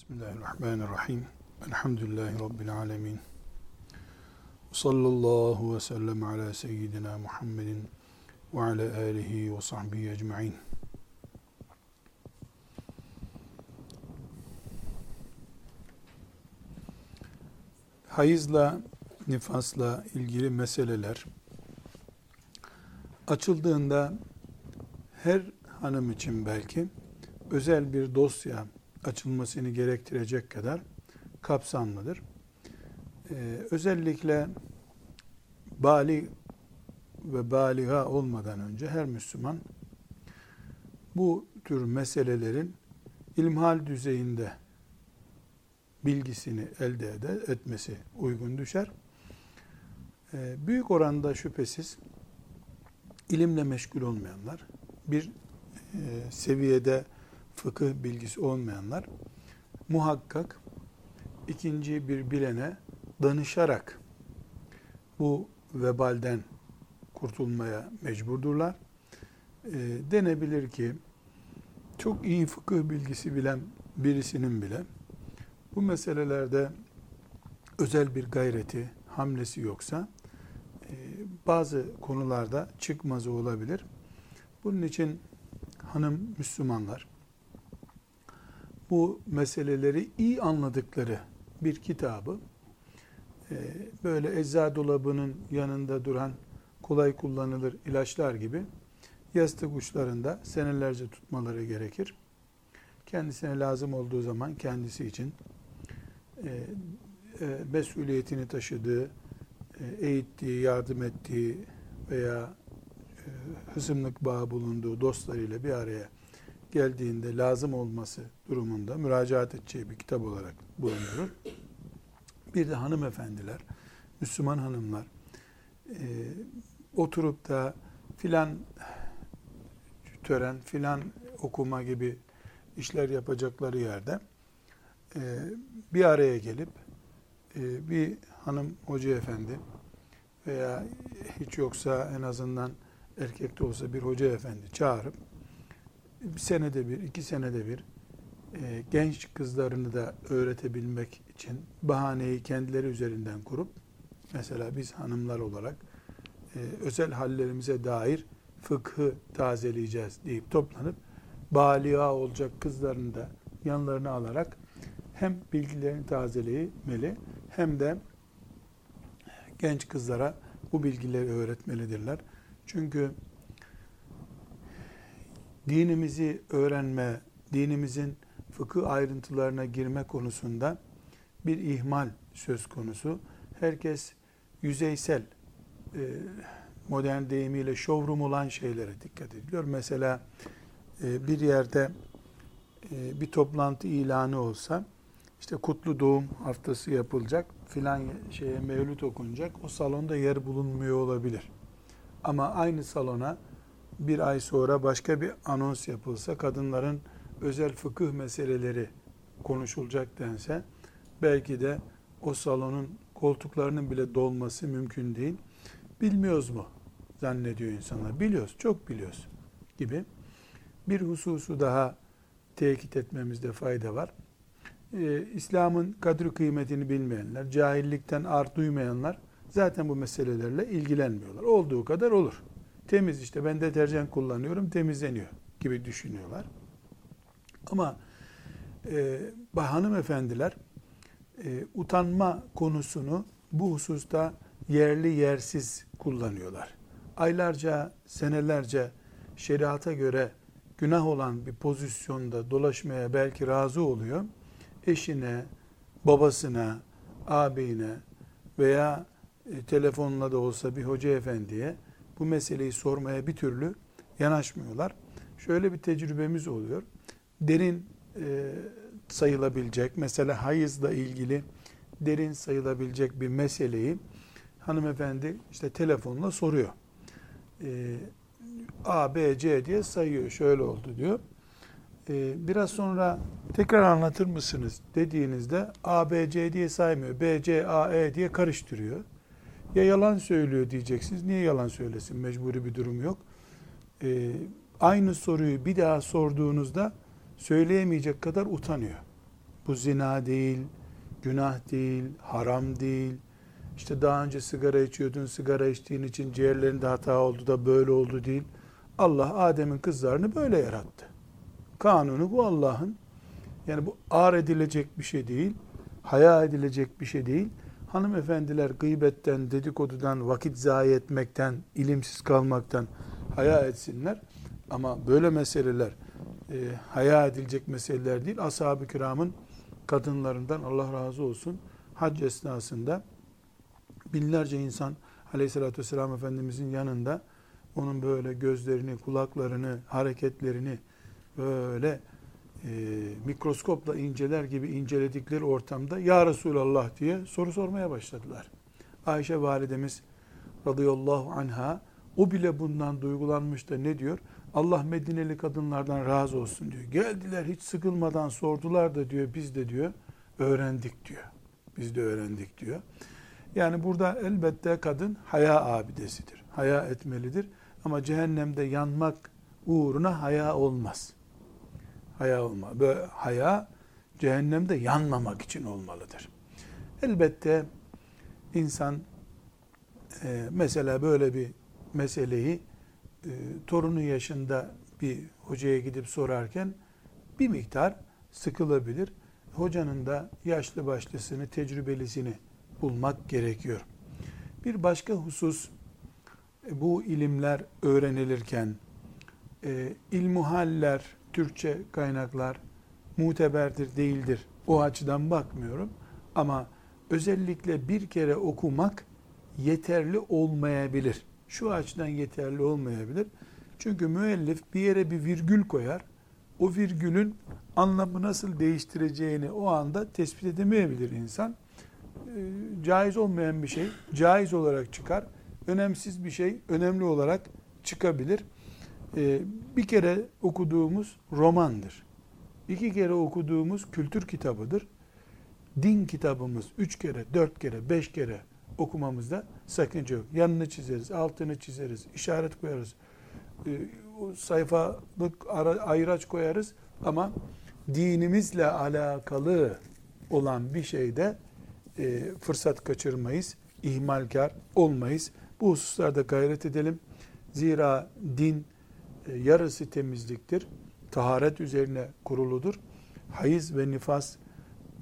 Bismillahirrahmanirrahim. Elhamdülillahi Rabbil alemin. Sallallahu ve sellem ala seyyidina Muhammedin ve ala alihi ve sahbihi ecma'in. Hayızla, nifasla ilgili meseleler açıldığında her hanım için belki özel bir dosya açılmasını gerektirecek kadar kapsamlıdır. Ee, özellikle bali ve baliha olmadan önce her Müslüman bu tür meselelerin ilmihal düzeyinde bilgisini elde ede, etmesi uygun düşer. Ee, büyük oranda şüphesiz ilimle meşgul olmayanlar, bir e, seviyede fıkıh bilgisi olmayanlar muhakkak ikinci bir bilene danışarak bu vebalden kurtulmaya mecburdurlar. E, denebilir ki çok iyi fıkıh bilgisi bilen birisinin bile bu meselelerde özel bir gayreti, hamlesi yoksa e, bazı konularda çıkmazı olabilir. Bunun için hanım Müslümanlar bu meseleleri iyi anladıkları bir kitabı e, böyle ecza dolabının yanında duran kolay kullanılır ilaçlar gibi yastık uçlarında senelerce tutmaları gerekir. Kendisine lazım olduğu zaman kendisi için e, e, mesuliyetini taşıdığı, eğittiği, yardım ettiği veya hısımlık bağı bulunduğu dostlarıyla bir araya geldiğinde lazım olması durumunda müracaat edeceği bir kitap olarak bulundurur. Bir de hanımefendiler, Müslüman hanımlar e, oturup da filan tören, filan okuma gibi işler yapacakları yerde e, bir araya gelip e, bir hanım hoca efendi veya hiç yoksa en azından erkekte olsa bir hoca efendi çağırıp bir senede bir, iki senede bir e, genç kızlarını da öğretebilmek için bahaneyi kendileri üzerinden kurup mesela biz hanımlar olarak e, özel hallerimize dair fıkhı tazeleyeceğiz deyip toplanıp baliğa olacak kızlarını da yanlarına alarak hem bilgilerini tazeleyemeli hem de genç kızlara bu bilgileri öğretmelidirler. Çünkü dinimizi öğrenme, dinimizin fıkıh ayrıntılarına girme konusunda bir ihmal söz konusu. Herkes yüzeysel, e, modern deyimiyle showroom olan şeylere dikkat ediliyor. Mesela e, bir yerde e, bir toplantı ilanı olsa, işte kutlu doğum haftası yapılacak, filan şeye mevlüt okunacak, o salonda yer bulunmuyor olabilir. Ama aynı salona bir ay sonra başka bir anons yapılsa kadınların özel fıkıh meseleleri konuşulacak dense belki de o salonun koltuklarının bile dolması mümkün değil. Bilmiyoruz mu zannediyor insanlar. Biliyoruz, çok biliyoruz gibi. Bir hususu daha tekit etmemizde fayda var. Ee, İslam'ın kadri kıymetini bilmeyenler, cahillikten art duymayanlar zaten bu meselelerle ilgilenmiyorlar. Olduğu kadar olur. Temiz işte ben deterjan kullanıyorum temizleniyor gibi düşünüyorlar. Ama e, hanımefendiler e, utanma konusunu bu hususta yerli yersiz kullanıyorlar. Aylarca, senelerce şeriata göre günah olan bir pozisyonda dolaşmaya belki razı oluyor. Eşine, babasına, ağabeyine veya e, telefonla da olsa bir hoca efendiye bu meseleyi sormaya bir türlü yanaşmıyorlar. Şöyle bir tecrübemiz oluyor. Derin e, sayılabilecek, mesela hayızla ilgili derin sayılabilecek bir meseleyi hanımefendi işte telefonla soruyor. E, A, B, C diye sayıyor. Şöyle oldu diyor. E, biraz sonra tekrar anlatır mısınız dediğinizde A, B, C diye saymıyor. B, C, A, E diye karıştırıyor. Ya yalan söylüyor diyeceksiniz. Niye yalan söylesin? Mecburi bir durum yok. Ee, aynı soruyu bir daha sorduğunuzda söyleyemeyecek kadar utanıyor. Bu zina değil, günah değil, haram değil. İşte daha önce sigara içiyordun, sigara içtiğin için ciğerlerinde hata oldu da böyle oldu değil. Allah Adem'in kızlarını böyle yarattı. Kanunu bu Allah'ın. Yani bu ağır edilecek bir şey değil, haya edilecek bir şey değil. Hanımefendiler gıybetten, dedikodudan, vakit zayi etmekten, ilimsiz kalmaktan haya etsinler. Ama böyle meseleler e, haya edilecek meseleler değil. Ashab-ı kiramın kadınlarından Allah razı olsun hac esnasında binlerce insan aleyhissalatü vesselam Efendimizin yanında onun böyle gözlerini, kulaklarını, hareketlerini böyle e, mikroskopla inceler gibi inceledikleri ortamda Ya Resulallah diye soru sormaya başladılar. Ayşe validemiz radıyallahu anha o bile bundan duygulanmış da ne diyor? Allah Medineli kadınlardan razı olsun diyor. Geldiler hiç sıkılmadan sordular da diyor biz de diyor öğrendik diyor. Biz de öğrendik diyor. Yani burada elbette kadın haya abidesidir. Haya etmelidir. Ama cehennemde yanmak uğruna haya olmaz. Haya olmaz. Böyle haya cehennemde yanmamak için olmalıdır. Elbette insan e, mesela böyle bir meseleyi e, torunu yaşında bir hocaya gidip sorarken bir miktar sıkılabilir. Hocanın da yaşlı başlısını, tecrübelisini bulmak gerekiyor. Bir başka husus e, bu ilimler öğrenilirken e, ilmuhaller, Türkçe kaynaklar muteberdir, değildir. O açıdan bakmıyorum. Ama özellikle bir kere okumak yeterli olmayabilir. Şu açıdan yeterli olmayabilir. Çünkü müellif bir yere bir virgül koyar. O virgülün anlamı nasıl değiştireceğini o anda tespit edemeyebilir insan. E, caiz olmayan bir şey caiz olarak çıkar. Önemsiz bir şey önemli olarak çıkabilir. E, bir kere okuduğumuz romandır. İki kere okuduğumuz kültür kitabıdır. Din kitabımız üç kere, dört kere, beş kere okumamızda sakınca yok. Yanını çizeriz, altını çizeriz, işaret koyarız. E, sayfalık ayraç koyarız ama dinimizle alakalı olan bir şeyde e, fırsat kaçırmayız, ihmalkar olmayız. Bu hususlarda gayret edelim. Zira din yarısı temizliktir. Taharet üzerine kuruludur. Hayız ve nifas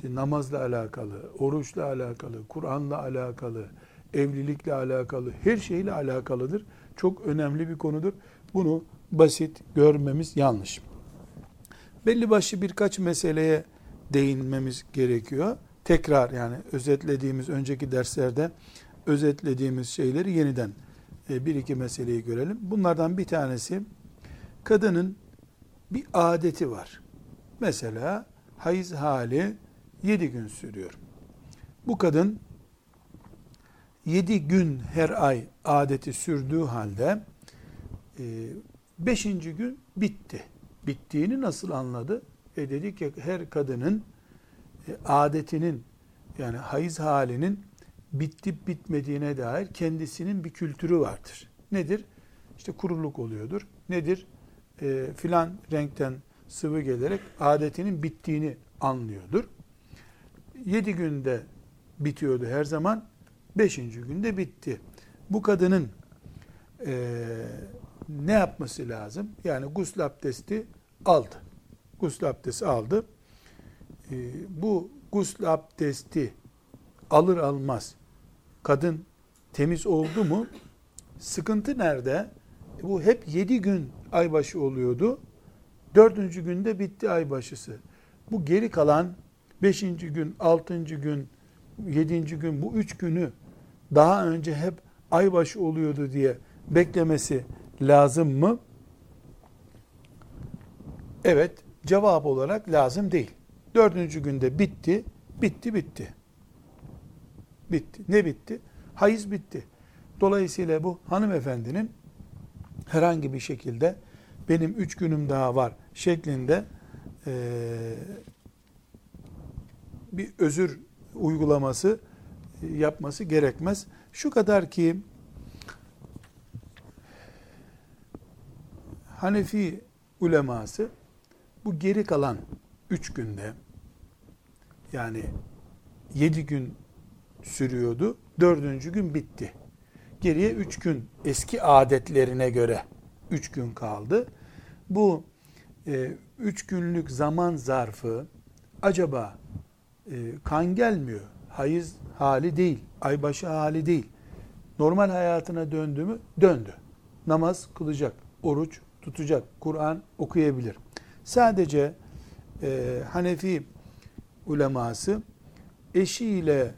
namazla alakalı, oruçla alakalı, Kur'an'la alakalı, evlilikle alakalı, her şeyle alakalıdır. Çok önemli bir konudur. Bunu basit görmemiz yanlış. Belli başlı birkaç meseleye değinmemiz gerekiyor tekrar yani özetlediğimiz önceki derslerde özetlediğimiz şeyleri yeniden e, bir iki meseleyi görelim. Bunlardan bir tanesi kadının bir adeti var. Mesela hayız hali yedi gün sürüyor. Bu kadın yedi gün her ay adeti sürdüğü halde e, beşinci gün bitti. Bittiğini nasıl anladı? E dedik ki her kadının e, adetinin yani hayız halinin bittip bitmediğine dair kendisinin bir kültürü vardır. Nedir? İşte kuruluk oluyordur. Nedir? E, filan renkten sıvı gelerek adetinin bittiğini anlıyordur. Yedi günde bitiyordu her zaman. Beşinci günde bitti. Bu kadının e, ne yapması lazım? Yani gusül abdesti aldı. Gusül abdesti aldı. Ee, bu gusül abdesti alır almaz kadın temiz oldu mu sıkıntı nerede? Bu hep yedi gün aybaşı oluyordu. Dördüncü günde bitti aybaşısı. Bu geri kalan beşinci gün, altıncı gün, yedinci gün bu üç günü daha önce hep aybaşı oluyordu diye beklemesi lazım mı? Evet, cevap olarak lazım değil. Dördüncü günde bitti, bitti, bitti. Bitti. Ne bitti? Hayız bitti. Dolayısıyla bu hanımefendinin herhangi bir şekilde benim üç günüm daha var şeklinde e, bir özür uygulaması yapması gerekmez. Şu kadar ki Hanefi uleması bu geri kalan üç günde Yani 7 gün sürüyordu. Dördüncü gün bitti. Geriye üç gün eski adetlerine göre üç gün kaldı. Bu e, üç günlük zaman zarfı acaba e, kan gelmiyor, hayız hali değil, aybaşı hali değil. Normal hayatına döndü mü? Döndü. Namaz kılacak, oruç tutacak, Kur'an okuyabilir. Sadece e, Hanefi uleması eşiyle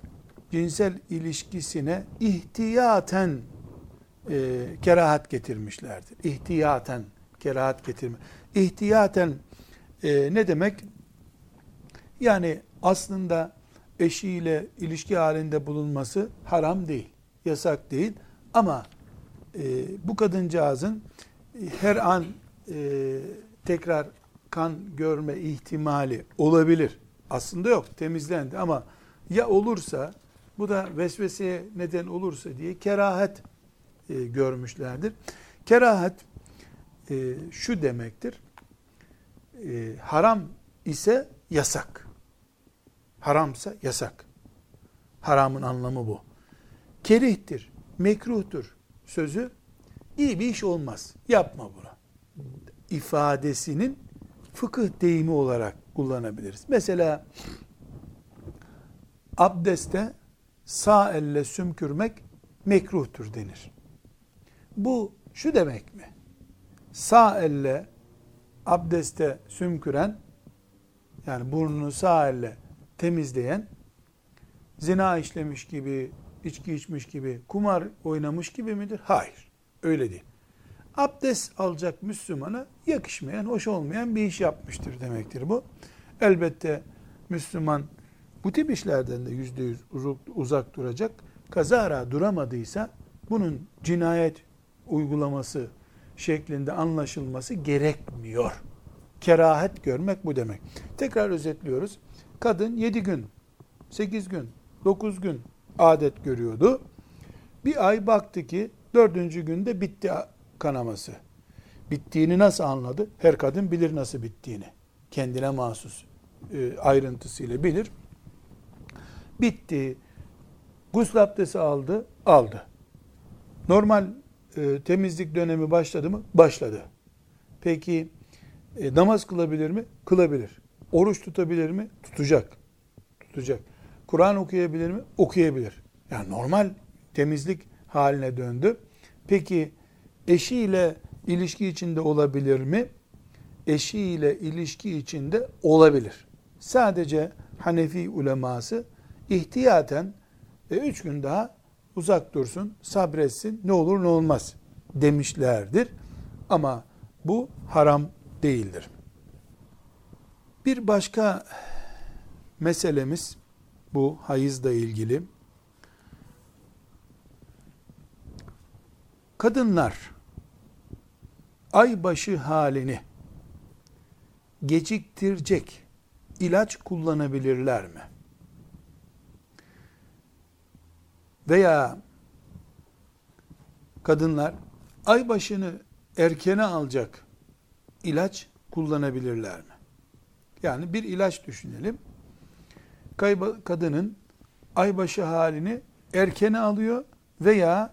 cinsel ilişkisine ihtiyaten e, kerahat getirmişlerdir. İhtiyaten kerahat getirme. İhtiyaten e, ne demek? Yani aslında eşiyle ilişki halinde bulunması haram değil, yasak değil. Ama e, bu kadıncağızın her an e, tekrar kan görme ihtimali olabilir. Aslında yok, temizlendi ama ya olursa bu da vesveseye neden olursa diye kerahat e, görmüşlerdir. Kerahat e, şu demektir. E, haram ise yasak. Haramsa yasak. Haramın anlamı bu. Kerihtir, mekruhtur sözü iyi bir iş olmaz. Yapma bunu. ifadesinin fıkıh deyimi olarak kullanabiliriz. Mesela abdeste sağ elle sümkürmek mekruhtur denir. Bu şu demek mi? Sağ elle abdeste sümküren yani burnunu sağ elle temizleyen zina işlemiş gibi, içki içmiş gibi, kumar oynamış gibi midir? Hayır. Öyle değil. Abdest alacak Müslümana yakışmayan, hoş olmayan bir iş yapmıştır demektir bu. Elbette Müslüman bu tip işlerden de yüzde yüz uzak duracak. Kazara duramadıysa bunun cinayet uygulaması şeklinde anlaşılması gerekmiyor. Kerahet görmek bu demek. Tekrar özetliyoruz. Kadın 7 gün, 8 gün, 9 gün adet görüyordu. Bir ay baktı ki dördüncü günde bitti kanaması. Bittiğini nasıl anladı? Her kadın bilir nasıl bittiğini. Kendine mahsus e, ayrıntısıyla bilir. Bitti. Gusül abdesti aldı, aldı. Normal e, temizlik dönemi başladı mı? Başladı. Peki e, namaz kılabilir mi? Kılabilir. Oruç tutabilir mi? Tutacak. Tutacak. Kur'an okuyabilir mi? Okuyabilir. Yani normal temizlik haline döndü. Peki eşiyle ilişki içinde olabilir mi? Eşiyle ilişki içinde olabilir. Sadece Hanefi uleması ihtiyaten e, üç gün daha uzak dursun, sabretsin, ne olur ne olmaz demişlerdir. Ama bu haram değildir. Bir başka meselemiz bu hayızla ilgili. Kadınlar aybaşı halini geciktirecek ilaç kullanabilirler mi? Veya kadınlar ay başını erkene alacak ilaç kullanabilirler mi? Yani bir ilaç düşünelim. Kadının aybaşı halini erkene alıyor veya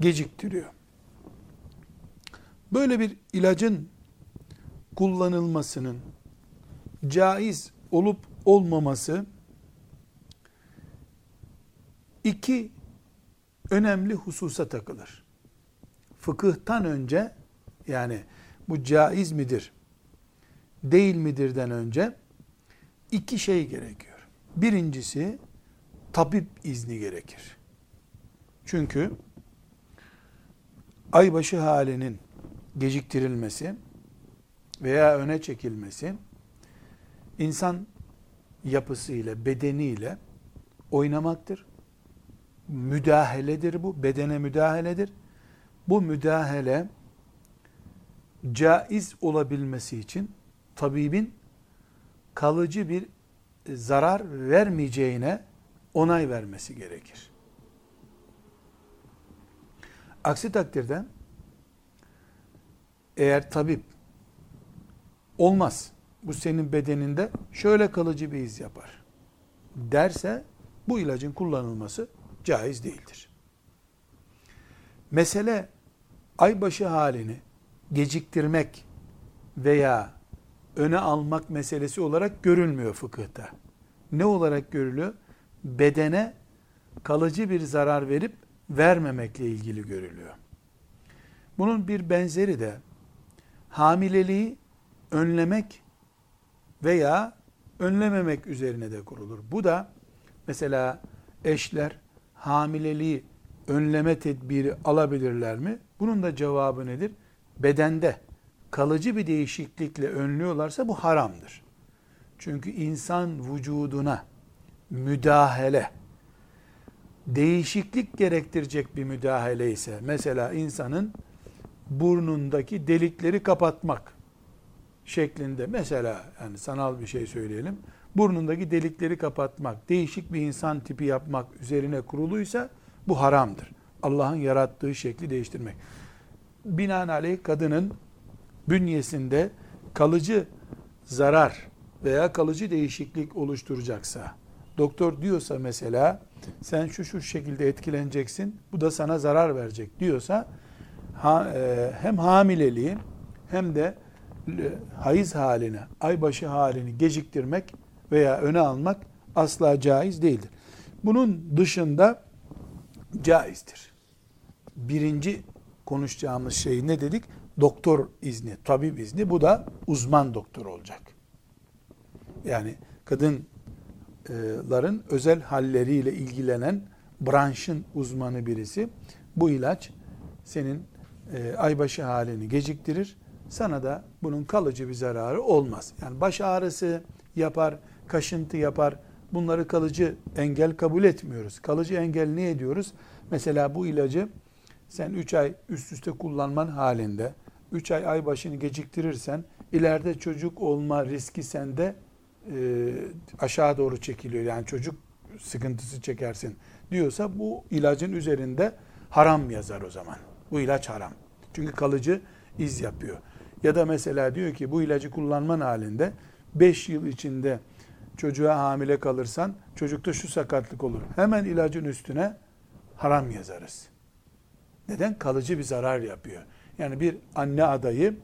geciktiriyor. Böyle bir ilacın kullanılmasının caiz olup olmaması iki önemli hususa takılır. Fıkıhtan önce yani bu caiz midir, değil midirden önce iki şey gerekiyor. Birincisi tabip izni gerekir. Çünkü aybaşı halinin geciktirilmesi veya öne çekilmesi insan yapısıyla, bedeniyle oynamaktır müdahaledir bu. Bedene müdahaledir. Bu müdahale caiz olabilmesi için tabibin kalıcı bir zarar vermeyeceğine onay vermesi gerekir. Aksi takdirde eğer tabip olmaz bu senin bedeninde şöyle kalıcı bir iz yapar. derse bu ilacın kullanılması caiz değildir. Mesele aybaşı halini geciktirmek veya öne almak meselesi olarak görülmüyor fıkıhta. Ne olarak görülüyor? Bedene kalıcı bir zarar verip vermemekle ilgili görülüyor. Bunun bir benzeri de hamileliği önlemek veya önlememek üzerine de kurulur. Bu da mesela eşler hamileliği önleme tedbiri alabilirler mi? Bunun da cevabı nedir? Bedende kalıcı bir değişiklikle önlüyorlarsa bu haramdır. Çünkü insan vücuduna müdahale, değişiklik gerektirecek bir müdahale ise, mesela insanın burnundaki delikleri kapatmak şeklinde, mesela yani sanal bir şey söyleyelim, burnundaki delikleri kapatmak, değişik bir insan tipi yapmak üzerine kuruluysa bu haramdır. Allah'ın yarattığı şekli değiştirmek. Binaenaleyh kadının bünyesinde kalıcı zarar veya kalıcı değişiklik oluşturacaksa, doktor diyorsa mesela sen şu şu şekilde etkileneceksin, bu da sana zarar verecek diyorsa ha, e, hem hamileliği hem de hayız halini, aybaşı halini geciktirmek veya öne almak asla caiz değildir. Bunun dışında caizdir. Birinci konuşacağımız şey ne dedik? doktor izni, tabip izni bu da uzman doktor olacak. Yani kadınların özel halleriyle ilgilenen branşın uzmanı birisi. Bu ilaç senin e, aybaşı halini geciktirir. Sana da bunun kalıcı bir zararı olmaz. Yani baş ağrısı yapar, kaşıntı yapar. Bunları kalıcı engel kabul etmiyoruz. Kalıcı engel ne ediyoruz? Mesela bu ilacı sen 3 ay üst üste kullanman halinde 3 ay ay başını geciktirirsen ileride çocuk olma riski sende e, aşağı doğru çekiliyor. Yani çocuk sıkıntısı çekersin diyorsa bu ilacın üzerinde haram yazar o zaman. Bu ilaç haram. Çünkü kalıcı iz yapıyor. Ya da mesela diyor ki bu ilacı kullanman halinde 5 yıl içinde çocuğa hamile kalırsan çocukta şu sakatlık olur. Hemen ilacın üstüne haram yazarız. Neden? Kalıcı bir zarar yapıyor. Yani bir anne adayı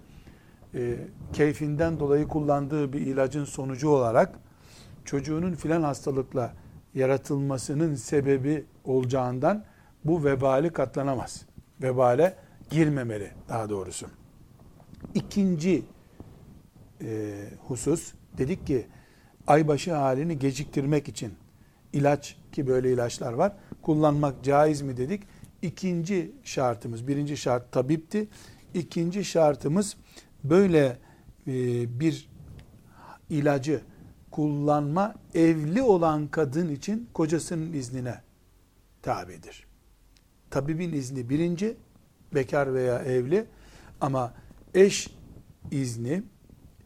e, keyfinden dolayı kullandığı bir ilacın sonucu olarak çocuğunun filan hastalıkla yaratılmasının sebebi olacağından bu vebali katlanamaz. Vebale girmemeli daha doğrusu. İkinci e, husus dedik ki aybaşı halini geciktirmek için ilaç ki böyle ilaçlar var kullanmak caiz mi dedik. İkinci şartımız, birinci şart tabipti. İkinci şartımız böyle e, bir ilacı kullanma evli olan kadın için kocasının iznine tabidir. Tabibin izni birinci, bekar veya evli ama eş izni,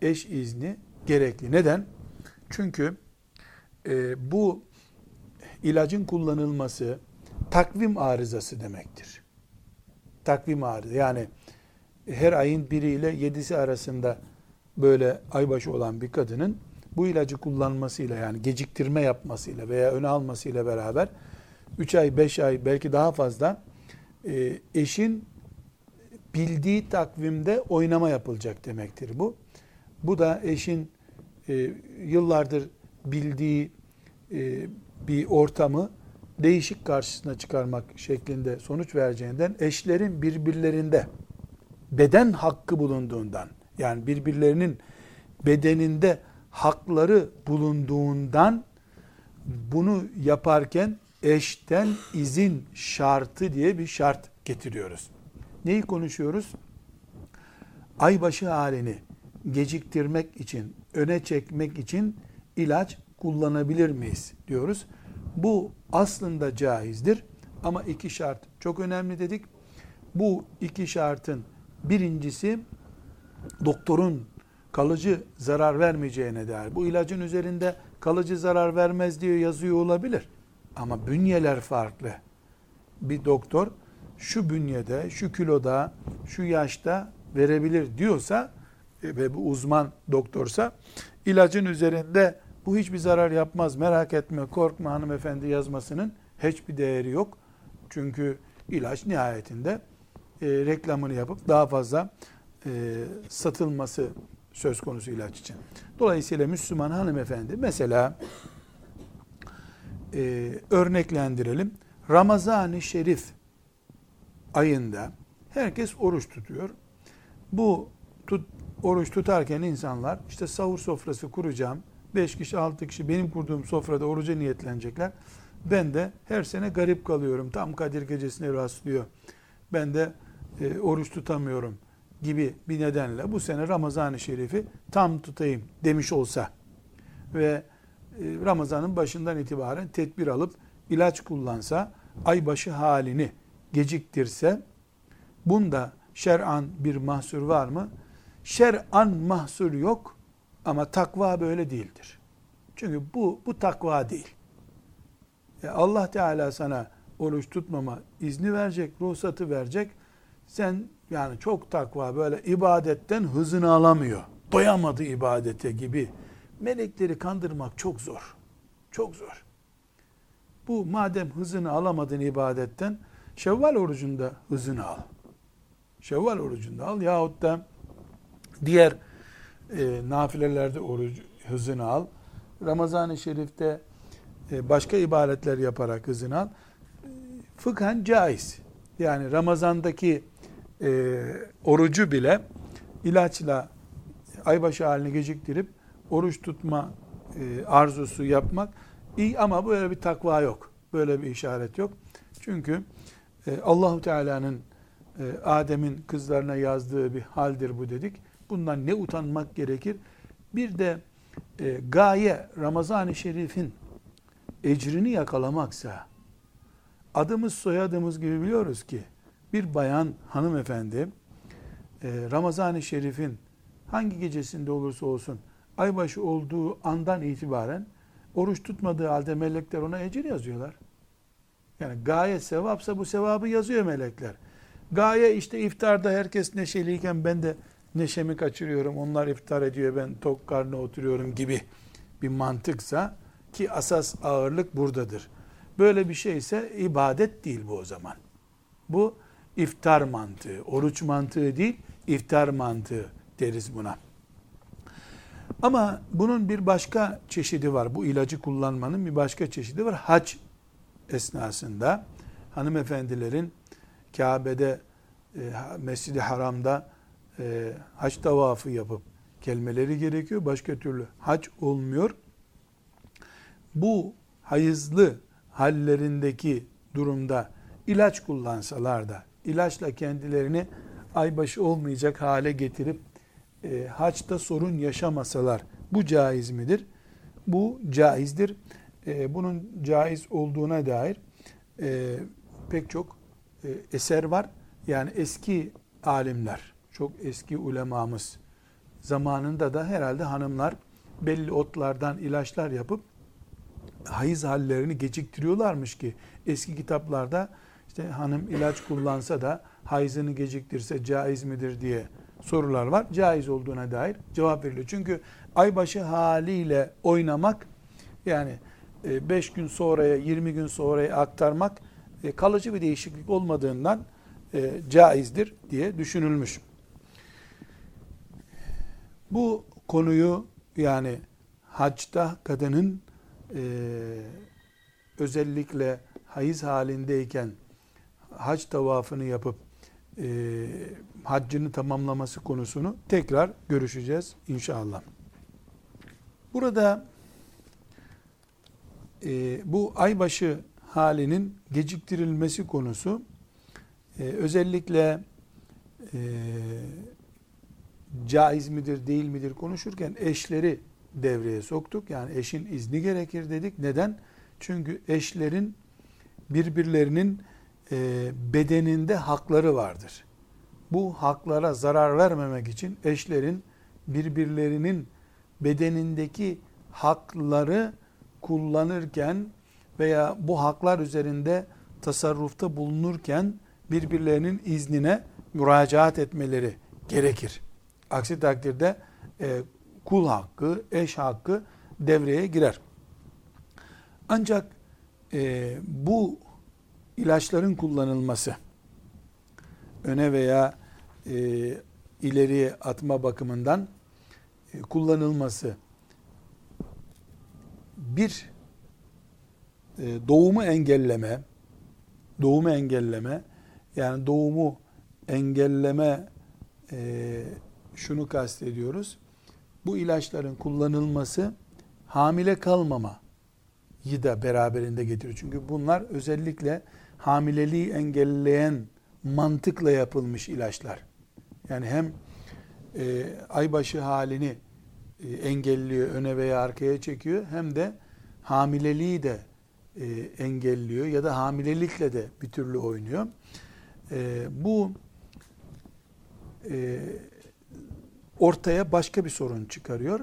eş izni gerekli. Neden? Çünkü e, bu ilacın kullanılması takvim arızası demektir. Takvim arızası yani her ayın biriyle yedisi arasında böyle aybaşı olan bir kadının bu ilacı kullanmasıyla yani geciktirme yapmasıyla veya öne almasıyla beraber 3 ay, 5 ay belki daha fazla e, eşin bildiği takvimde oynama yapılacak demektir bu. Bu da eşin e, yıllardır bildiği e, bir ortamı değişik karşısına çıkarmak şeklinde sonuç vereceğinden eşlerin birbirlerinde beden hakkı bulunduğundan yani birbirlerinin bedeninde hakları bulunduğundan bunu yaparken eşten izin şartı diye bir şart getiriyoruz. Neyi konuşuyoruz? Aybaşı halini geciktirmek için, öne çekmek için ilaç kullanabilir miyiz diyoruz. Bu aslında caizdir ama iki şart çok önemli dedik. Bu iki şartın birincisi doktorun kalıcı zarar vermeyeceğine dair. Bu ilacın üzerinde kalıcı zarar vermez diye yazıyor olabilir. Ama bünyeler farklı. Bir doktor şu bünyede, şu kiloda, şu yaşta verebilir diyorsa ve bu uzman doktorsa ilacın üzerinde bu hiçbir zarar yapmaz merak etme korkma hanımefendi yazmasının hiçbir değeri yok. Çünkü ilaç nihayetinde e, reklamını yapıp daha fazla e, satılması söz konusu ilaç için. Dolayısıyla Müslüman hanımefendi mesela e, örneklendirelim. Ramazan-ı Şerif ayında herkes oruç tutuyor. Bu tut, oruç tutarken insanlar işte sahur sofrası kuracağım. 5 kişi 6 kişi benim kurduğum sofrada oruca niyetlenecekler. Ben de her sene garip kalıyorum. Tam Kadir gecesine rastlıyor. Ben de e, oruç tutamıyorum gibi bir nedenle bu sene Ramazan-ı Şerif'i tam tutayım demiş olsa ve e, Ramazan'ın başından itibaren tedbir alıp ilaç kullansa, aybaşı halini geciktirse bunda şer'an bir mahsur var mı? Şer'an mahsur yok ama takva böyle değildir. Çünkü bu bu takva değil. E Allah Teala sana oruç tutmama izni verecek, ruhsatı verecek. Sen yani çok takva böyle ibadetten hızını alamıyor. Doyamadı ibadete gibi. Melekleri kandırmak çok zor. Çok zor. Bu madem hızını alamadın ibadetten Şevval orucunda hızını al. Şevval orucunda al yahut da diğer e, nafilelerde oruç hızını al. Ramazan-ı Şerif'te e, başka ibadetler yaparak hızını al. Fıkhen caiz. Yani Ramazan'daki e, orucu bile ilaçla aybaşı halini geciktirip oruç tutma e, arzusu yapmak iyi ama böyle bir takva yok. Böyle bir işaret yok. Çünkü e, Allahu Teala'nın e, Adem'in kızlarına yazdığı bir haldir bu dedik. Bundan ne utanmak gerekir? Bir de e, gaye Ramazan-ı Şerif'in ecrini yakalamaksa adımız soyadımız gibi biliyoruz ki bir bayan hanımefendi e, Ramazan-ı Şerif'in hangi gecesinde olursa olsun aybaşı olduğu andan itibaren oruç tutmadığı halde melekler ona ecir yazıyorlar. Yani gaye sevapsa bu sevabı yazıyor melekler. Gaye işte iftarda herkes neşeliyken ben de neşemi kaçırıyorum. Onlar iftar ediyor ben tok karnına oturuyorum gibi bir mantıksa ki asas ağırlık buradadır. Böyle bir şeyse ibadet değil bu o zaman. Bu iftar mantığı, oruç mantığı değil, iftar mantığı deriz buna. Ama bunun bir başka çeşidi var. Bu ilacı kullanmanın bir başka çeşidi var. Hac esnasında hanımefendilerin Kabe'de, e, Mescid-i Haram'da e, hac tavafı yapıp gelmeleri gerekiyor. Başka türlü hac olmuyor. Bu hayızlı hallerindeki durumda ilaç kullansalar da ilaçla kendilerini aybaşı olmayacak hale getirip e, haçta sorun yaşamasalar bu caiz midir? Bu caizdir. E, bunun caiz olduğuna dair e, pek çok e, eser var. Yani eski alimler, çok eski ulemamız zamanında da herhalde hanımlar belli otlardan ilaçlar yapıp hayız hallerini geciktiriyorlarmış ki eski kitaplarda işte hanım ilaç kullansa da hayızını geciktirse caiz midir diye sorular var. Caiz olduğuna dair cevap veriliyor. Çünkü aybaşı haliyle oynamak yani 5 e, gün sonraya 20 gün sonraya aktarmak e, kalıcı bir değişiklik olmadığından e, caizdir diye düşünülmüş. Bu konuyu yani hacda kadının özellikle hayız halindeyken hac tavafını yapıp e, haccını tamamlaması konusunu tekrar görüşeceğiz inşallah. Burada e, bu aybaşı halinin geciktirilmesi konusu e, özellikle e, caiz midir değil midir konuşurken eşleri devreye soktuk. Yani eşin izni gerekir dedik. Neden? Çünkü eşlerin birbirlerinin e, bedeninde hakları vardır. Bu haklara zarar vermemek için eşlerin birbirlerinin bedenindeki hakları kullanırken veya bu haklar üzerinde tasarrufta bulunurken birbirlerinin iznine müracaat etmeleri gerekir. Aksi takdirde e, kul hakkı, eş hakkı devreye girer. Ancak e, bu ilaçların kullanılması öne veya e, ileriye atma bakımından e, kullanılması bir e, doğumu engelleme doğumu engelleme yani doğumu engelleme e, şunu kastediyoruz. Bu ilaçların kullanılması hamile kalmama da beraberinde getiriyor. Çünkü bunlar özellikle hamileliği engelleyen mantıkla yapılmış ilaçlar. Yani hem e, aybaşı halini e, engelliyor, öne veya arkaya çekiyor hem de hamileliği de e, engelliyor ya da hamilelikle de bir türlü oynuyor. E, bu e, ortaya başka bir sorun çıkarıyor.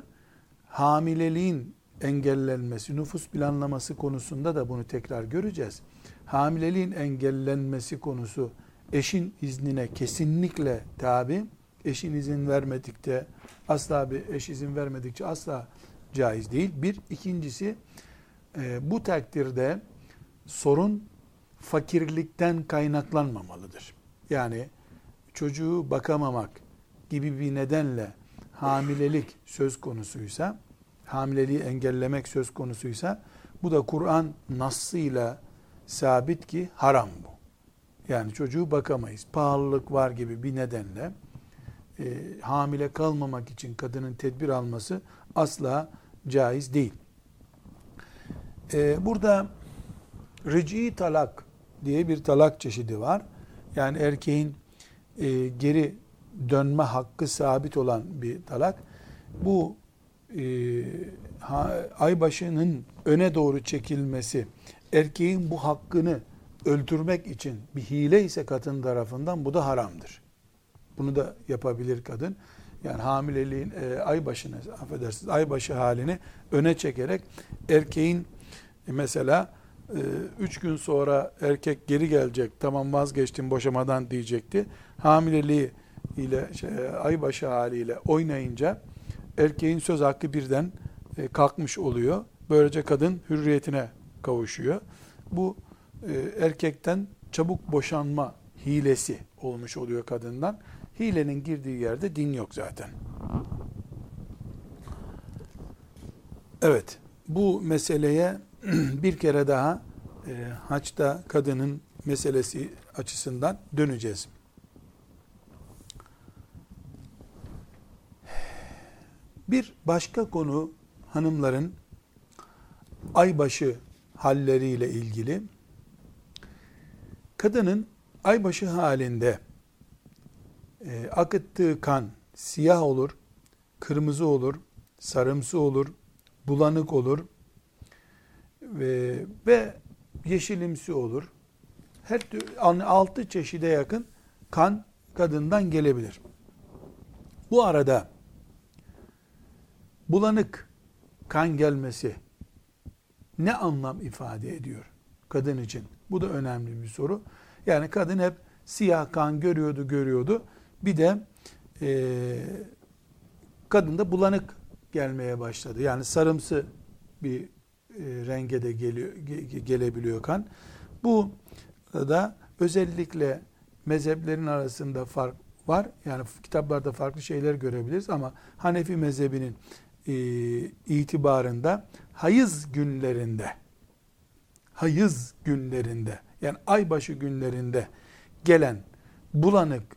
Hamileliğin engellenmesi, nüfus planlaması konusunda da bunu tekrar göreceğiz. Hamileliğin engellenmesi konusu eşin iznine kesinlikle tabi. Eşin izin vermedikçe asla bir eş izin vermedikçe asla caiz değil. Bir, ikincisi e, bu takdirde sorun fakirlikten kaynaklanmamalıdır. Yani çocuğu bakamamak gibi bir nedenle hamilelik söz konusuysa, hamileliği engellemek söz konusuysa, bu da Kur'an nassıyla sabit ki haram bu. Yani çocuğu bakamayız. Pahalılık var gibi bir nedenle e, hamile kalmamak için kadının tedbir alması asla caiz değil. E, burada reci talak diye bir talak çeşidi var. Yani erkeğin e, geri dönme hakkı sabit olan bir talak. Bu e, ha, aybaşının öne doğru çekilmesi, erkeğin bu hakkını öldürmek için bir hile ise kadın tarafından bu da haramdır. Bunu da yapabilir kadın. Yani hamileliğin e, ay başını affedersiniz ay başı halini öne çekerek erkeğin e, mesela e, üç gün sonra erkek geri gelecek tamam vazgeçtim boşamadan diyecekti. Hamileliği ile şey, ay başı haliyle oynayınca erkeğin söz hakkı birden e, kalkmış oluyor. Böylece kadın hürriyetine kavuşuyor. Bu e, erkekten çabuk boşanma hilesi olmuş oluyor kadından. Hilenin girdiği yerde din yok zaten. Evet, bu meseleye bir kere daha e, haçta kadının meselesi açısından döneceğiz. Bir başka konu hanımların aybaşı halleriyle ilgili. Kadının aybaşı halinde e, akıttığı kan siyah olur, kırmızı olur, sarımsı olur, bulanık olur ve, ve yeşilimsi olur. Her türlü altı çeşide yakın kan kadından gelebilir. Bu arada bulanık kan gelmesi ne anlam ifade ediyor kadın için? Bu da önemli bir soru. Yani kadın hep siyah kan görüyordu, görüyordu. Bir de e, kadında bulanık gelmeye başladı. Yani sarımsı bir e, renge de geliyor, ge, gelebiliyor kan. Bu da özellikle mezheplerin arasında fark var. Yani kitaplarda farklı şeyler görebiliriz ama Hanefi mezhebinin e, itibarında hayız günlerinde hayız günlerinde yani aybaşı günlerinde gelen bulanık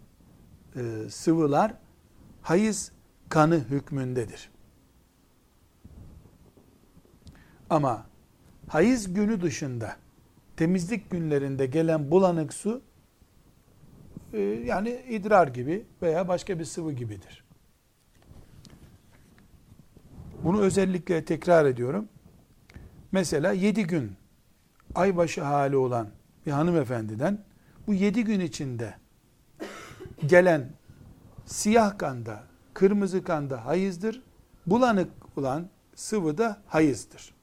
e, sıvılar hayız kanı hükmündedir. Ama hayız günü dışında temizlik günlerinde gelen bulanık su e, yani idrar gibi veya başka bir sıvı gibidir. Bunu özellikle tekrar ediyorum. Mesela yedi gün aybaşı hali olan bir hanımefendiden bu yedi gün içinde gelen siyah kanda, kırmızı kanda hayızdır. Bulanık olan sıvı da hayızdır.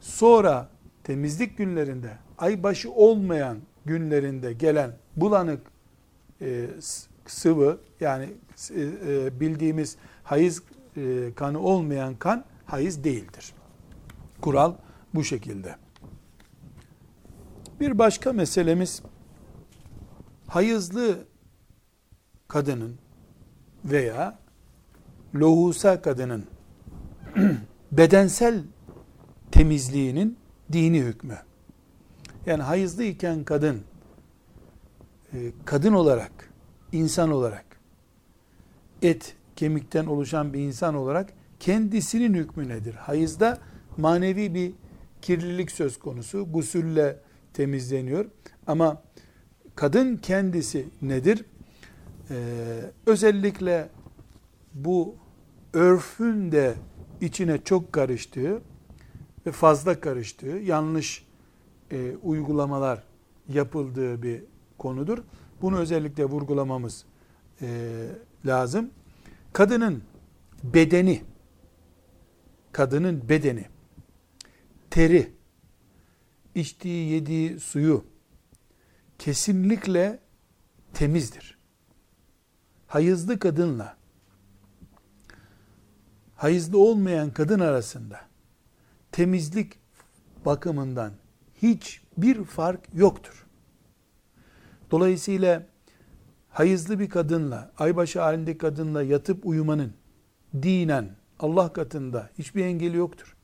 Sonra temizlik günlerinde, aybaşı olmayan günlerinde gelen bulanık e, sıvı yani e, e, bildiğimiz hayız e, kanı olmayan kan hayız değildir. Kural bu şekilde. Bir başka meselemiz hayızlı kadının veya lohusa kadının bedensel temizliğinin dini hükmü. Yani hayızlı iken kadın e, kadın olarak, insan olarak et, kemikten oluşan bir insan olarak kendisinin hükmü nedir? Hayızda manevi bir kirlilik söz konusu. Gusülle temizleniyor. Ama kadın kendisi nedir? Ee, özellikle bu örfün de içine çok karıştığı ve fazla karıştığı, yanlış e, uygulamalar yapıldığı bir konudur. Bunu özellikle vurgulamamız e, lazım. Kadının bedeni, kadının bedeni, teri, içtiği yediği suyu kesinlikle temizdir. Hayızlı kadınla hayızlı olmayan kadın arasında temizlik bakımından hiçbir fark yoktur. Dolayısıyla hayızlı bir kadınla, aybaşı halindeki kadınla yatıp uyumanın dinen Allah katında hiçbir engeli yoktur.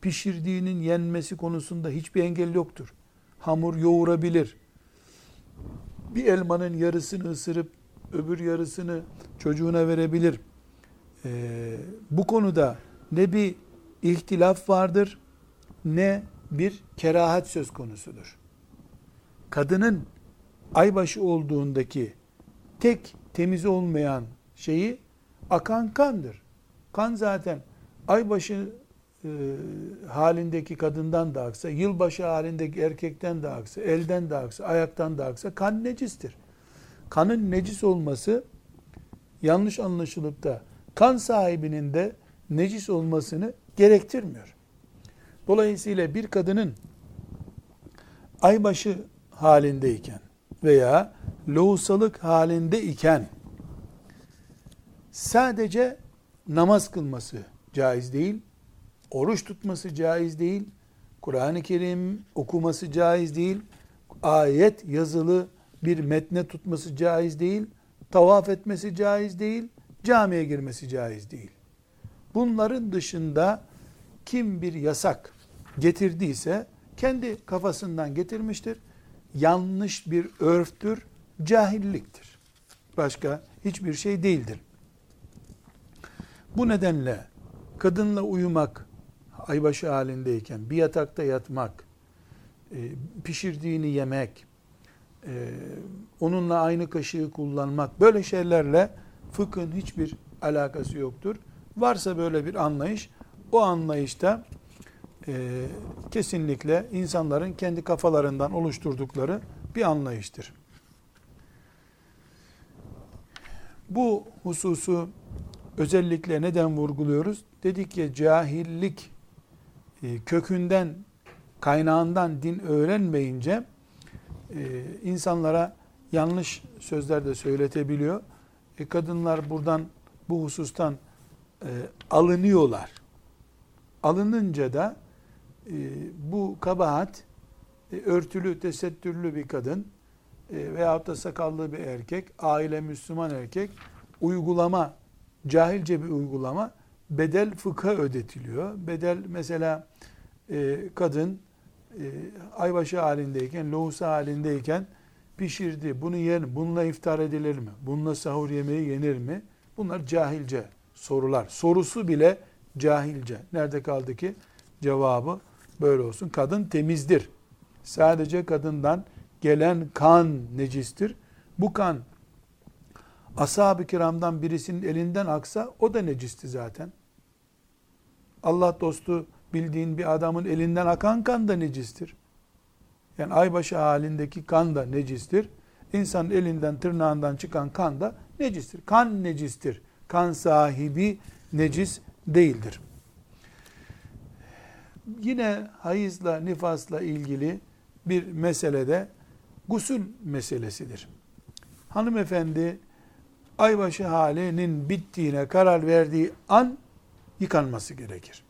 Pişirdiğinin yenmesi konusunda hiçbir engel yoktur. Hamur yoğurabilir. Bir elmanın yarısını ısırıp öbür yarısını çocuğuna verebilir. Ee, bu konuda ne bir ihtilaf vardır ne bir kerahat söz konusudur. Kadının aybaşı olduğundaki tek temiz olmayan şeyi akan kandır. Kan zaten aybaşı e, halindeki kadından da aksa, yılbaşı halindeki erkekten de aksa, elden de aksa, ayaktan da aksa kan necistir. Kanın necis olması yanlış anlaşılıp da kan sahibinin de necis olmasını gerektirmiyor. Dolayısıyla bir kadının aybaşı halindeyken veya lohusalık halinde iken sadece namaz kılması caiz değil, oruç tutması caiz değil, Kur'an-ı Kerim okuması caiz değil, ayet yazılı bir metne tutması caiz değil, tavaf etmesi caiz değil, camiye girmesi caiz değil. Bunların dışında kim bir yasak getirdiyse kendi kafasından getirmiştir. Yanlış bir örftür, cahilliktir. Başka hiçbir şey değildir. Bu nedenle kadınla uyumak, aybaşı halindeyken bir yatakta yatmak, e, pişirdiğini yemek, e, onunla aynı kaşığı kullanmak, böyle şeylerle fıkhın hiçbir alakası yoktur. Varsa böyle bir anlayış, o anlayışta e, kesinlikle insanların kendi kafalarından oluşturdukları bir anlayıştır. Bu hususu özellikle neden vurguluyoruz? Dedik ya cahillik e, kökünden, kaynağından din öğrenmeyince e, insanlara yanlış sözler de söyletebiliyor. E, kadınlar buradan bu husustan e, alınıyorlar. Alınınca da bu kabahat örtülü, tesettürlü bir kadın e, veyahut da sakallı bir erkek, aile Müslüman erkek uygulama, cahilce bir uygulama bedel fıkha ödetiliyor. Bedel mesela e, kadın e, aybaşı halindeyken, lohusa halindeyken pişirdi. Bunu yer Bununla iftar edilir mi? Bununla sahur yemeği yenir mi? Bunlar cahilce sorular. Sorusu bile cahilce. Nerede kaldı ki? Cevabı böyle olsun. Kadın temizdir. Sadece kadından gelen kan necistir. Bu kan ashab-ı kiramdan birisinin elinden aksa o da necisti zaten. Allah dostu bildiğin bir adamın elinden akan kan da necistir. Yani aybaşı halindeki kan da necistir. İnsanın elinden tırnağından çıkan kan da necistir. Kan necistir. Kan sahibi necis değildir. Yine hayızla, nifasla ilgili bir meselede gusül meselesidir. Hanımefendi aybaşı halinin bittiğine karar verdiği an yıkanması gerekir.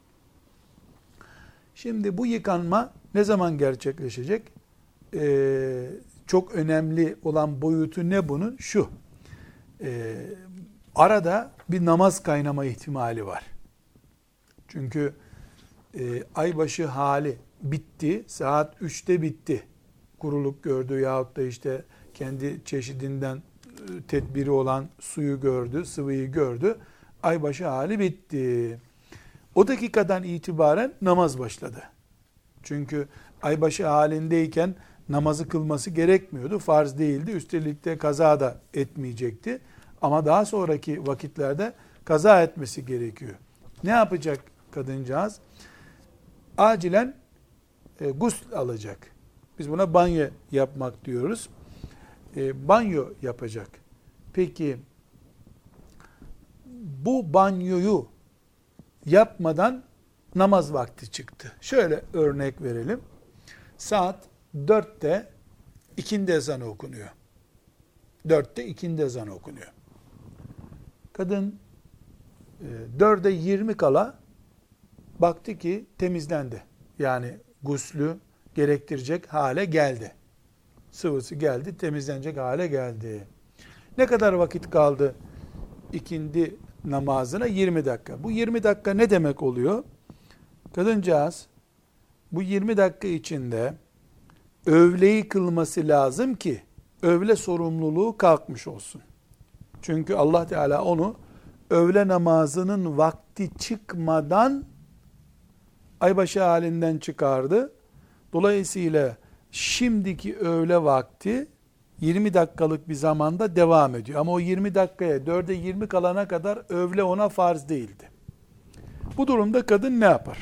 Şimdi bu yıkanma ne zaman gerçekleşecek? Ee, çok önemli olan boyutu ne bunun? Şu. Ee, arada bir namaz kaynama ihtimali var. Çünkü e, aybaşı hali bitti. Saat 3'te bitti. Kuruluk gördü yahut da işte kendi çeşidinden e, tedbiri olan suyu gördü, sıvıyı gördü. Aybaşı hali bitti. O dakikadan itibaren namaz başladı. Çünkü aybaşı halindeyken namazı kılması gerekmiyordu. Farz değildi. Üstelik de kaza da etmeyecekti. Ama daha sonraki vakitlerde kaza etmesi gerekiyor. Ne yapacak kadıncağız? Acilen e, gusl alacak. Biz buna banyo yapmak diyoruz. E, banyo yapacak. Peki bu banyoyu yapmadan namaz vakti çıktı. Şöyle örnek verelim. Saat 4'te ikindi ezanı okunuyor. 4'te ikindi ezanı okunuyor. Kadın 4'e 20 kala baktı ki temizlendi. Yani guslü gerektirecek hale geldi. Sıvısı geldi, temizlenecek hale geldi. Ne kadar vakit kaldı ikindi namazına? 20 dakika. Bu 20 dakika ne demek oluyor? Kadıncağız bu 20 dakika içinde övleyi kılması lazım ki övle sorumluluğu kalkmış olsun. Çünkü Allah Teala onu öğle namazının vakti çıkmadan aybaşı halinden çıkardı. Dolayısıyla şimdiki öğle vakti 20 dakikalık bir zamanda devam ediyor. Ama o 20 dakikaya 4'e 20 kalana kadar övle ona farz değildi. Bu durumda kadın ne yapar?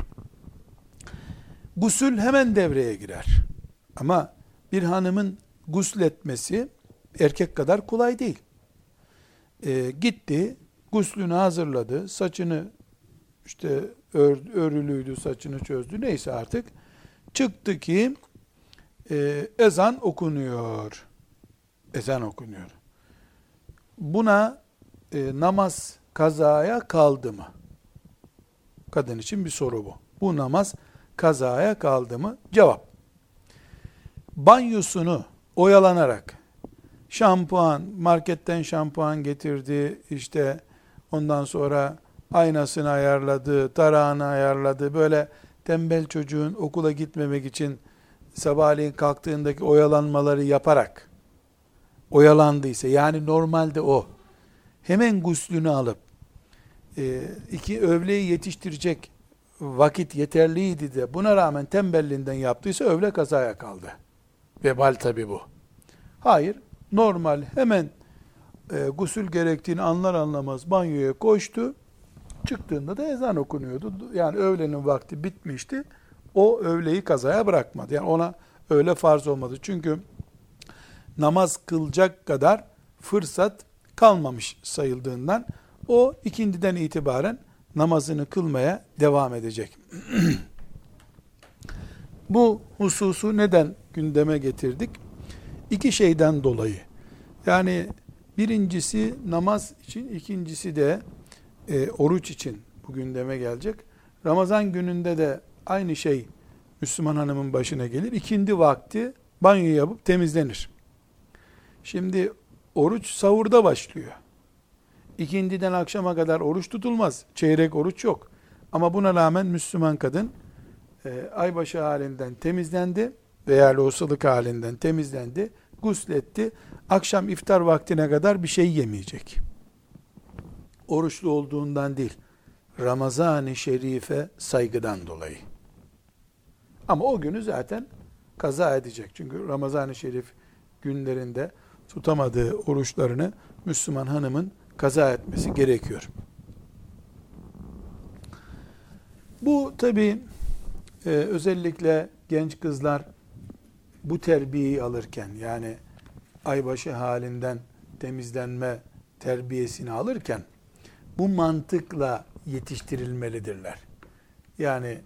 Gusül hemen devreye girer. Ama bir hanımın gusletmesi erkek kadar kolay değil. E, gitti, guslünü hazırladı, saçını işte ör, örülüydü, saçını çözdü neyse artık. Çıktı ki e, ezan okunuyor. Ezan okunuyor. Buna e, namaz kazaya kaldı mı? Kadın için bir soru bu. Bu namaz kazaya kaldı mı? Cevap. Banyosunu oyalanarak şampuan, marketten şampuan getirdi, işte ondan sonra aynasını ayarladı, tarağını ayarladı. Böyle tembel çocuğun okula gitmemek için sabahleyin kalktığındaki oyalanmaları yaparak oyalandıysa, yani normalde o, hemen guslünü alıp, e, iki övleyi yetiştirecek vakit yeterliydi de buna rağmen tembelliğinden yaptıysa övle kazaya kaldı. Vebal tabi bu. Hayır, normal hemen e, gusül gerektiğini anlar anlamaz banyoya koştu. Çıktığında da ezan okunuyordu. Yani öğlenin vakti bitmişti. O öğleyi kazaya bırakmadı. Yani ona öyle farz olmadı. Çünkü namaz kılacak kadar fırsat kalmamış sayıldığından o ikindiden itibaren namazını kılmaya devam edecek. Bu hususu neden gündeme getirdik? İki şeyden dolayı. Yani birincisi namaz için, ikincisi de e, oruç için bu gündeme gelecek. Ramazan gününde de aynı şey Müslüman hanımın başına gelir. İkindi vakti banyo yapıp temizlenir. Şimdi oruç sahurda başlıyor. İkindiden akşama kadar oruç tutulmaz. Çeyrek oruç yok. Ama buna rağmen Müslüman kadın e, aybaşı halinden temizlendi veya lohusalık halinden temizlendi, gusletti. Akşam iftar vaktine kadar bir şey yemeyecek. Oruçlu olduğundan değil, Ramazan-ı Şerife saygıdan dolayı. Ama o günü zaten kaza edecek. Çünkü Ramazan-ı Şerif günlerinde tutamadığı oruçlarını Müslüman hanımın kaza etmesi gerekiyor. Bu tabi e, özellikle genç kızlar bu terbiyeyi alırken yani aybaşı halinden temizlenme terbiyesini alırken bu mantıkla yetiştirilmelidirler. Yani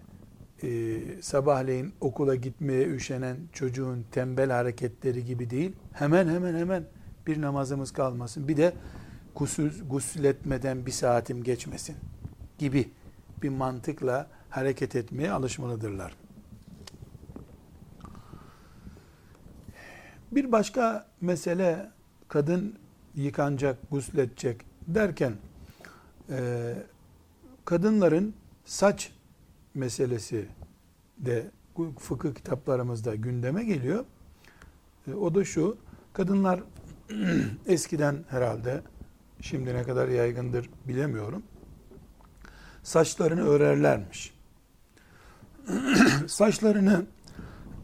e, sabahleyin okula gitmeye üşenen çocuğun tembel hareketleri gibi değil, hemen hemen hemen bir namazımız kalmasın, bir de gusül, gusletmeden bir saatim geçmesin gibi bir mantıkla hareket etmeye alışmalıdırlar. Bir başka mesele kadın yıkanacak, gusletecek derken e, kadınların saç meselesi de fıkıh kitaplarımızda gündeme geliyor. E, o da şu, kadınlar eskiden herhalde, şimdi ne kadar yaygındır bilemiyorum, saçlarını örerlermiş. Saçlarını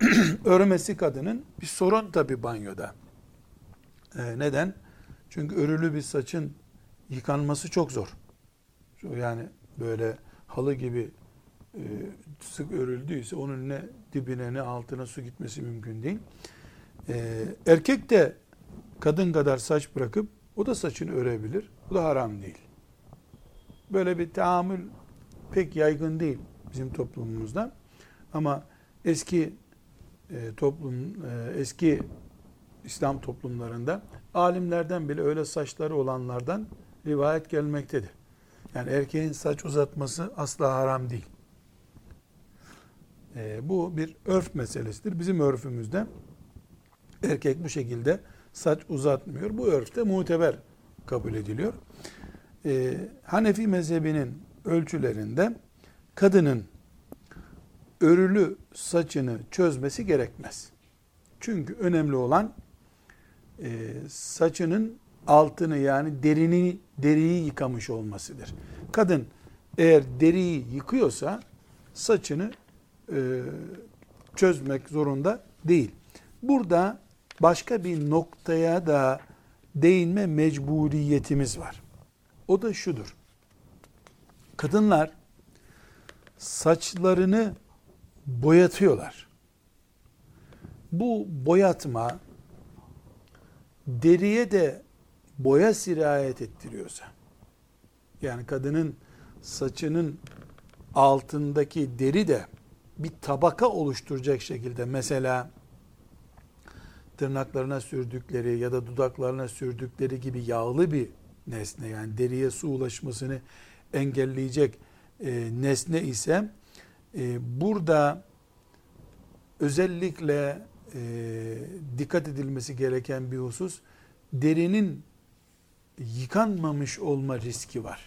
örmesi kadının bir sorun tabi banyoda. E, neden? Çünkü örülü bir saçın yıkanması çok zor. Yani böyle halı gibi e, sık örüldüyse onun ne dibine ne altına su gitmesi mümkün değil. E, erkek de kadın kadar saç bırakıp o da saçını örebilir. Bu da haram değil. Böyle bir tahammül pek yaygın değil bizim toplumumuzda. Ama eski e, toplum, e, eski İslam toplumlarında alimlerden bile öyle saçları olanlardan rivayet gelmektedir. Yani erkeğin saç uzatması asla haram değil. E, bu bir örf meselesidir. Bizim örfümüzde erkek bu şekilde saç uzatmıyor. Bu örfte muteber kabul ediliyor. E, Hanefi mezhebinin ölçülerinde kadının örülü saçını çözmesi gerekmez. Çünkü önemli olan e, saçının altını yani derini deriyi yıkamış olmasıdır. Kadın eğer deriyi yıkıyorsa saçını e, çözmek zorunda değil. Burada başka bir noktaya da değinme mecburiyetimiz var. O da şudur. Kadınlar saçlarını boyatıyorlar. Bu boyatma deriye de boya sirayet ettiriyorsa yani kadının saçının altındaki deri de bir tabaka oluşturacak şekilde mesela tırnaklarına sürdükleri ya da dudaklarına sürdükleri gibi yağlı bir nesne yani deriye su ulaşmasını engelleyecek e, nesne ise e, burada özellikle e, dikkat edilmesi gereken bir husus derinin yıkanmamış olma riski var.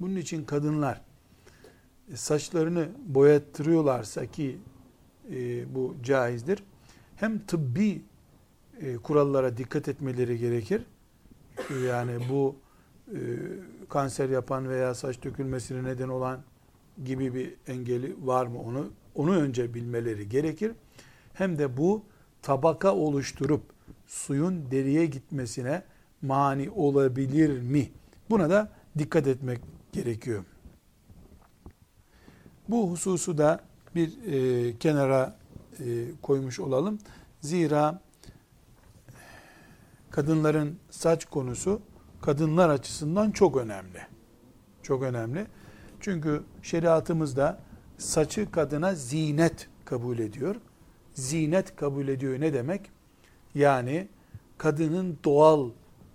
Bunun için kadınlar e, saçlarını boyattırıyorlarsa ki e, bu caizdir. Hem tıbbi e, kurallara dikkat etmeleri gerekir. Yani bu e, kanser yapan veya saç dökülmesine neden olan gibi bir engeli var mı onu onu önce bilmeleri gerekir. Hem de bu tabaka oluşturup suyun deriye gitmesine mani olabilir mi? Buna da dikkat etmek gerekiyor. Bu hususu da bir e, kenara e, koymuş olalım. Zira kadınların saç konusu kadınlar açısından çok önemli. Çok önemli. Çünkü şeriatımızda saçı kadına zinet kabul ediyor. Zinet kabul ediyor ne demek? Yani kadının doğal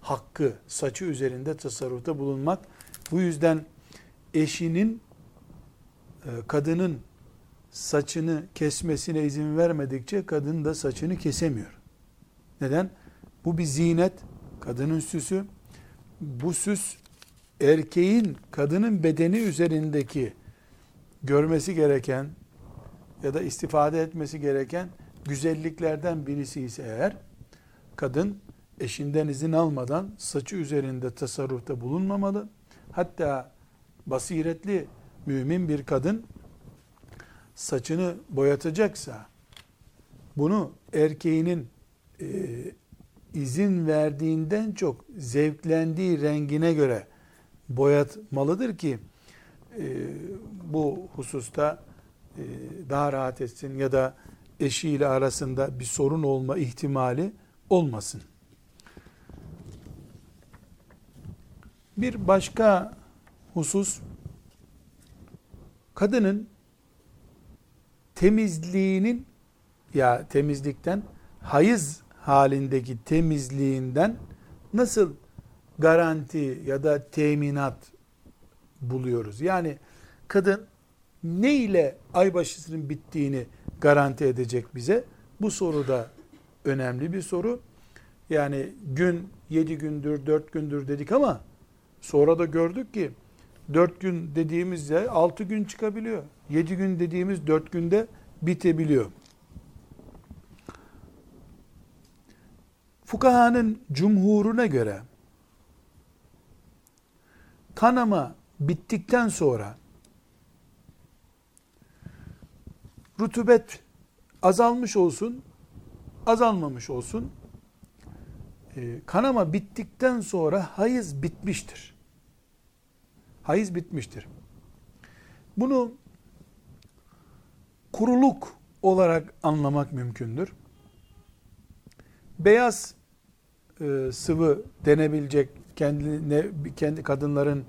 hakkı saçı üzerinde tasarrufta bulunmak. Bu yüzden eşinin e, kadının saçını kesmesine izin vermedikçe kadın da saçını kesemiyor. Neden? Bu bir zinet, kadının süsü. Bu süs erkeğin kadının bedeni üzerindeki görmesi gereken ya da istifade etmesi gereken güzelliklerden birisi ise eğer kadın eşinden izin almadan saçı üzerinde tasarrufta bulunmamalı. Hatta basiretli mümin bir kadın saçını boyatacaksa bunu erkeğinin e, izin verdiğinden çok zevklendiği rengine göre boyatmalıdır ki e, bu hususta e, daha rahat etsin ya da eşiyle arasında bir sorun olma ihtimali olmasın. Bir başka husus kadının temizliğinin ya temizlikten hayız halindeki temizliğinden nasıl garanti ya da teminat buluyoruz? Yani kadın ne ile aybaşısının bittiğini garanti edecek bize? Bu soruda önemli bir soru. Yani gün 7 gündür, 4 gündür dedik ama sonra da gördük ki 4 gün dediğimizde 6 gün çıkabiliyor. 7 gün dediğimiz 4 günde bitebiliyor. Fukahanın cumhuruna göre kanama bittikten sonra rutubet azalmış olsun, azalmamış olsun. E, kanama bittikten sonra hayız bitmiştir. Hayız bitmiştir. Bunu kuruluk olarak anlamak mümkündür. Beyaz e, sıvı denebilecek kendine kendi kadınların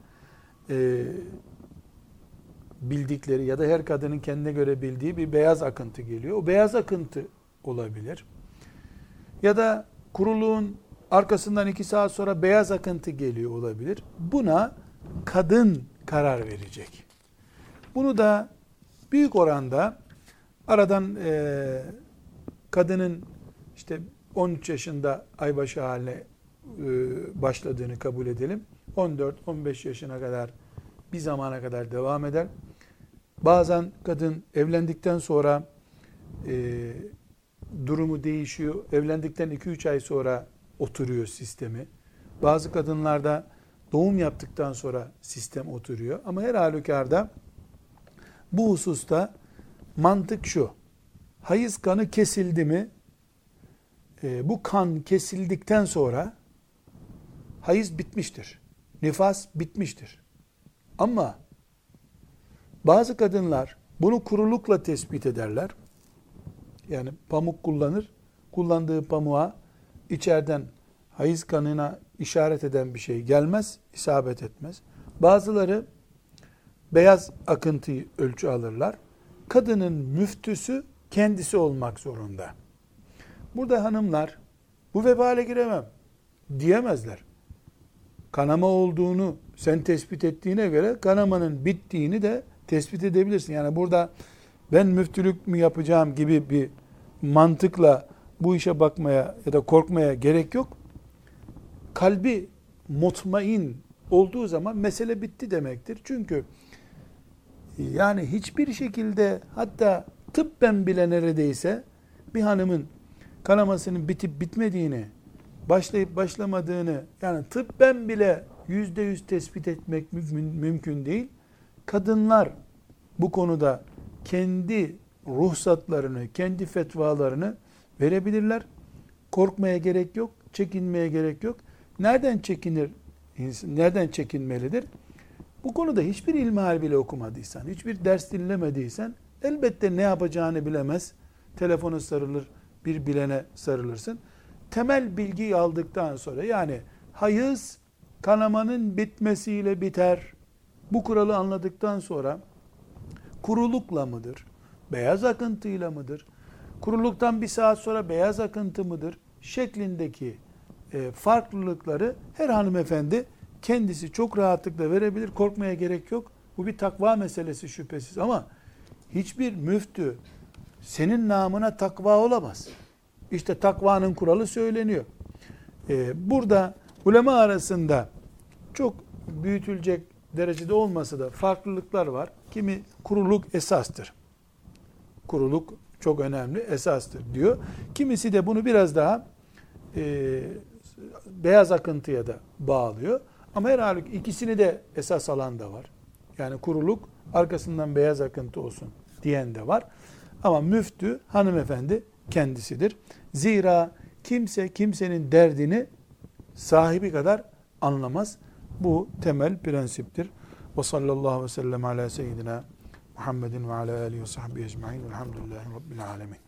e, bildikleri ya da her kadının kendine göre bildiği bir beyaz akıntı geliyor. O beyaz akıntı olabilir. Ya da kuruluğun arkasından iki saat sonra beyaz akıntı geliyor olabilir. Buna kadın karar verecek. Bunu da büyük oranda aradan e, kadının işte 13 yaşında aybaşı haline e, başladığını kabul edelim. 14-15 yaşına kadar bir zamana kadar devam eder. Bazen kadın evlendikten sonra e, durumu değişiyor. Evlendikten 2-3 ay sonra oturuyor sistemi. Bazı kadınlarda doğum yaptıktan sonra sistem oturuyor. Ama her halükarda bu hususta mantık şu. Hayız kanı kesildi mi e, bu kan kesildikten sonra hayız bitmiştir. Nifas bitmiştir. Ama bazı kadınlar bunu kurulukla tespit ederler. Yani pamuk kullanır. Kullandığı pamuğa içeriden hayız kanına işaret eden bir şey gelmez, isabet etmez. Bazıları beyaz akıntıyı ölçü alırlar. Kadının müftüsü kendisi olmak zorunda. Burada hanımlar bu vebale giremem diyemezler. Kanama olduğunu sen tespit ettiğine göre kanamanın bittiğini de tespit edebilirsin. Yani burada ben müftülük mü yapacağım gibi bir mantıkla bu işe bakmaya ya da korkmaya gerek yok. Kalbi mutmain olduğu zaman mesele bitti demektir. Çünkü yani hiçbir şekilde hatta tıbben bile neredeyse bir hanımın kanamasının bitip bitmediğini, başlayıp başlamadığını yani tıbben bile yüzde yüz tespit etmek mümkün değil. Kadınlar bu konuda kendi ruhsatlarını, kendi fetvalarını verebilirler. Korkmaya gerek yok, çekinmeye gerek yok. Nereden çekinir? Nereden çekinmelidir? Bu konuda hiçbir ilmihal bile okumadıysan, hiçbir ders dinlemediysen elbette ne yapacağını bilemez. Telefonu sarılır, bir bilene sarılırsın. Temel bilgiyi aldıktan sonra yani hayız kanamanın bitmesiyle biter. Bu kuralı anladıktan sonra kurulukla mıdır? Beyaz akıntıyla mıdır? Kuruluktan bir saat sonra beyaz akıntı mıdır? Şeklindeki e, farklılıkları her hanımefendi kendisi çok rahatlıkla verebilir. Korkmaya gerek yok. Bu bir takva meselesi şüphesiz ama hiçbir müftü senin namına takva olamaz. İşte takvanın kuralı söyleniyor. Ee, burada ulema arasında çok büyütülecek derecede olmasa da farklılıklar var. Kimi kuruluk esastır. Kuruluk çok önemli, esastır diyor. Kimisi de bunu biraz daha e, beyaz akıntıya da bağlıyor. Ama her ikisini de esas alan da var. Yani kuruluk arkasından beyaz akıntı olsun diyen de var. Ama müftü hanımefendi kendisidir. Zira kimse kimsenin derdini sahibi kadar anlamaz. Bu temel prensiptir. Ve sallallahu aleyhi ve sellem ala seyyidina Muhammedin ve ala alihi ve sahbihi ecma'in. Elhamdülillahi Rabbil alemin.